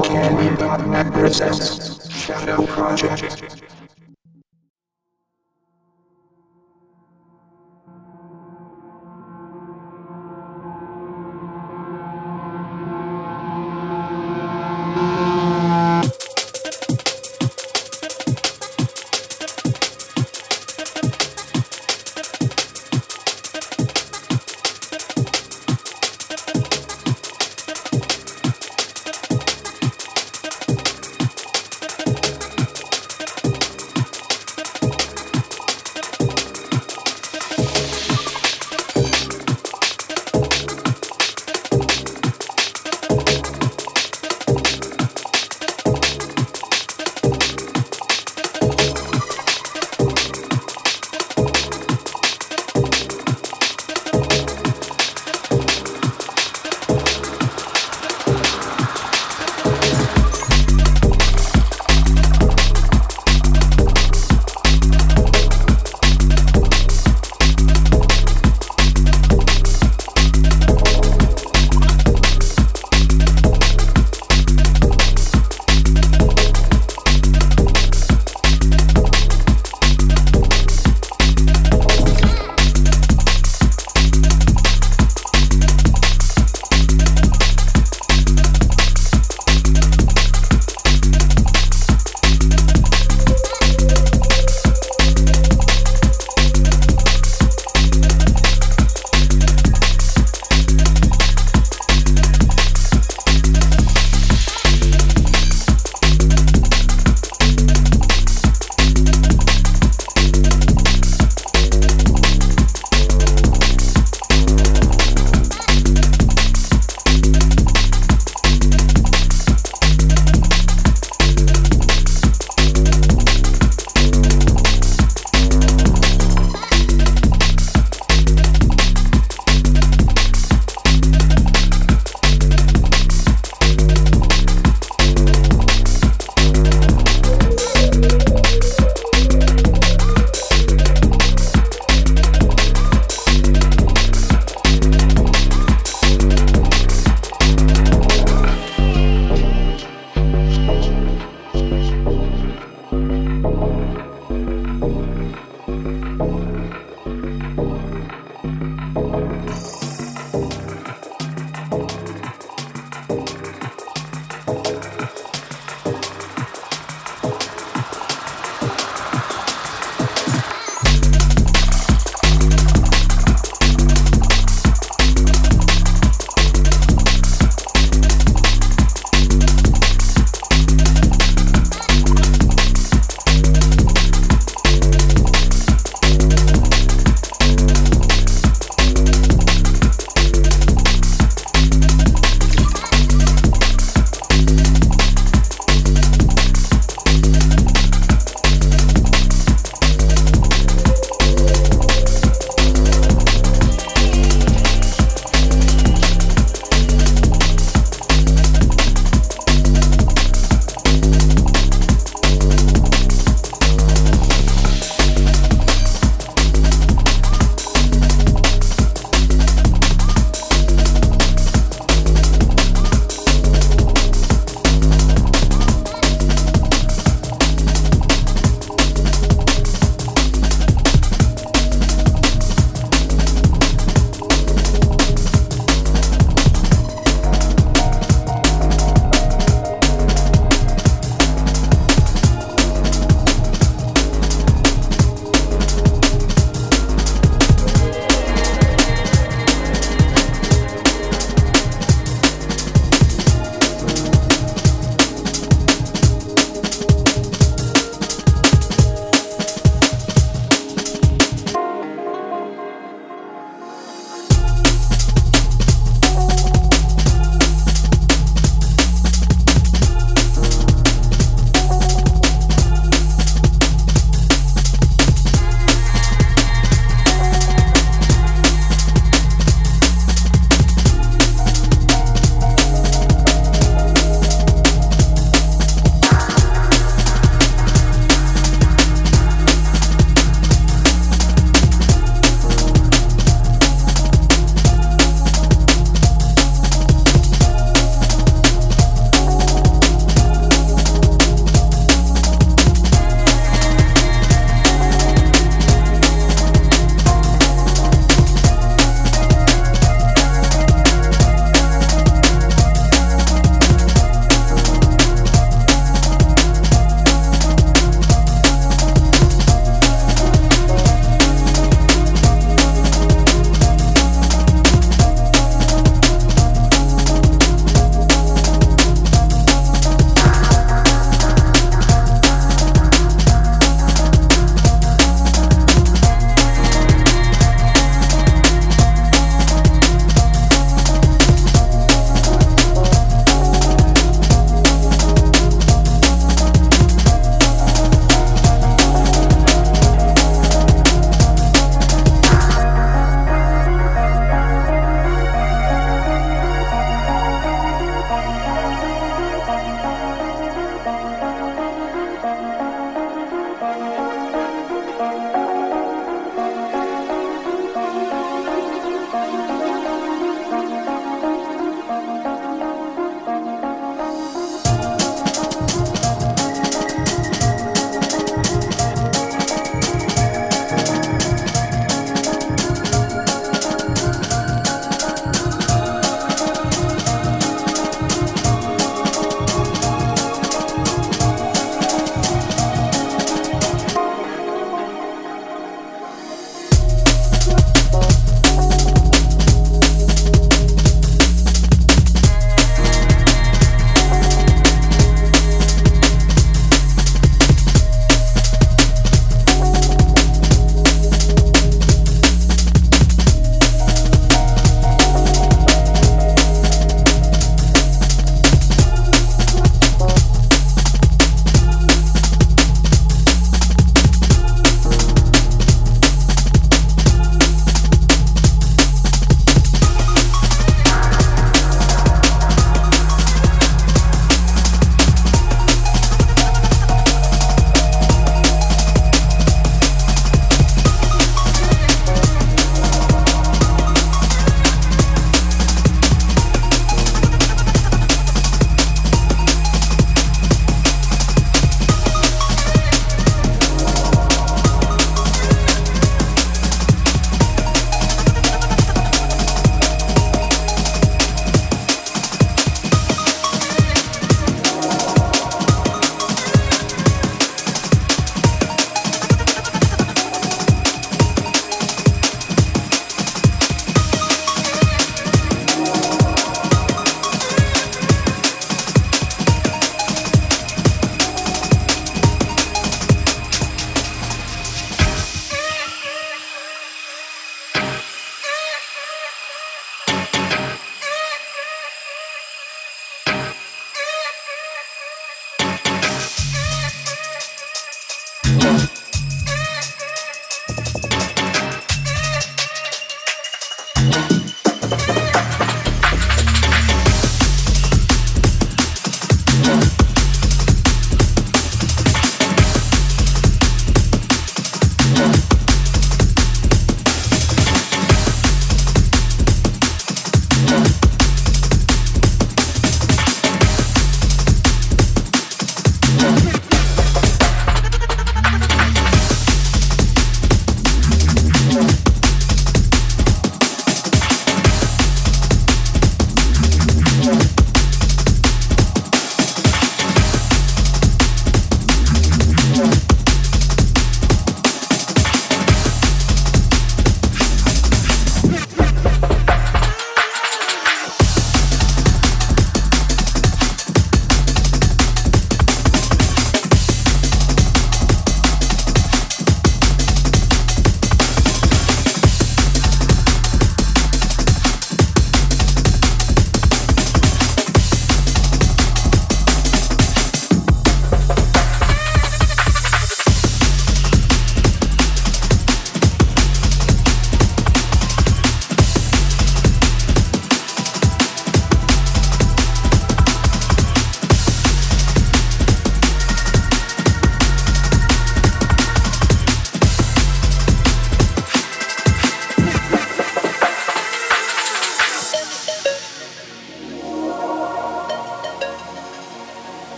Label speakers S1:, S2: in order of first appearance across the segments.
S1: RollCandy.net presents Shadow Project.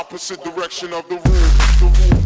S2: opposite direction of the room. The room.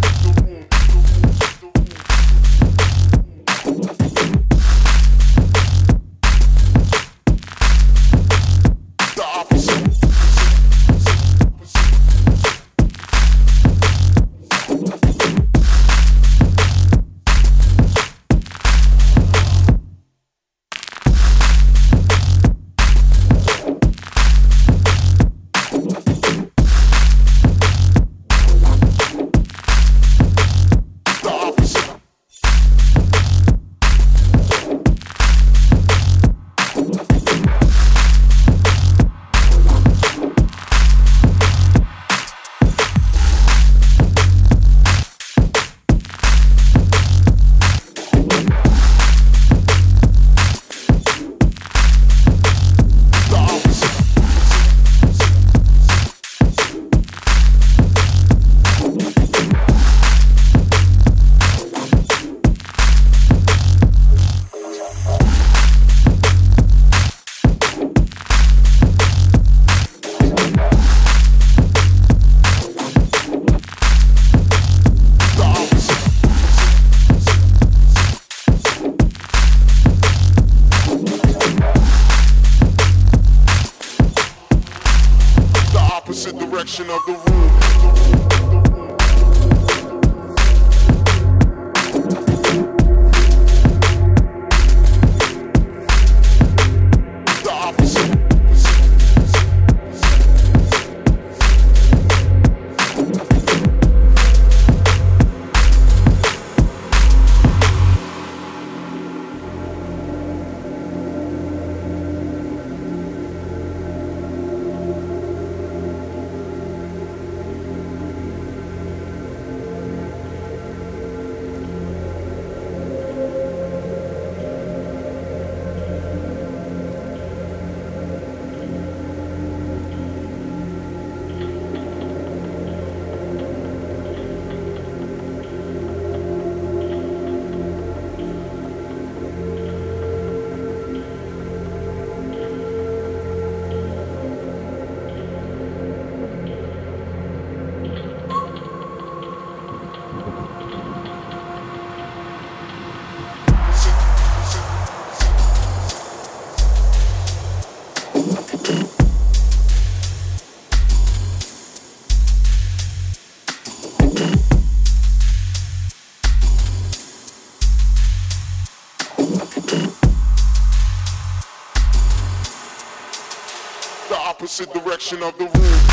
S2: direction of the room.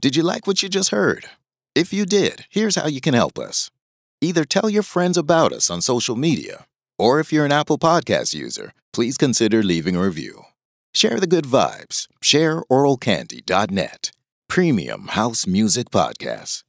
S3: Did you like what you just heard? If you did, here's how you can help us. Either tell your friends about us on social media, or if you're an Apple Podcast user, please consider leaving a review. Share the good vibes. Share oralcandy.net. Premium House Music Podcast.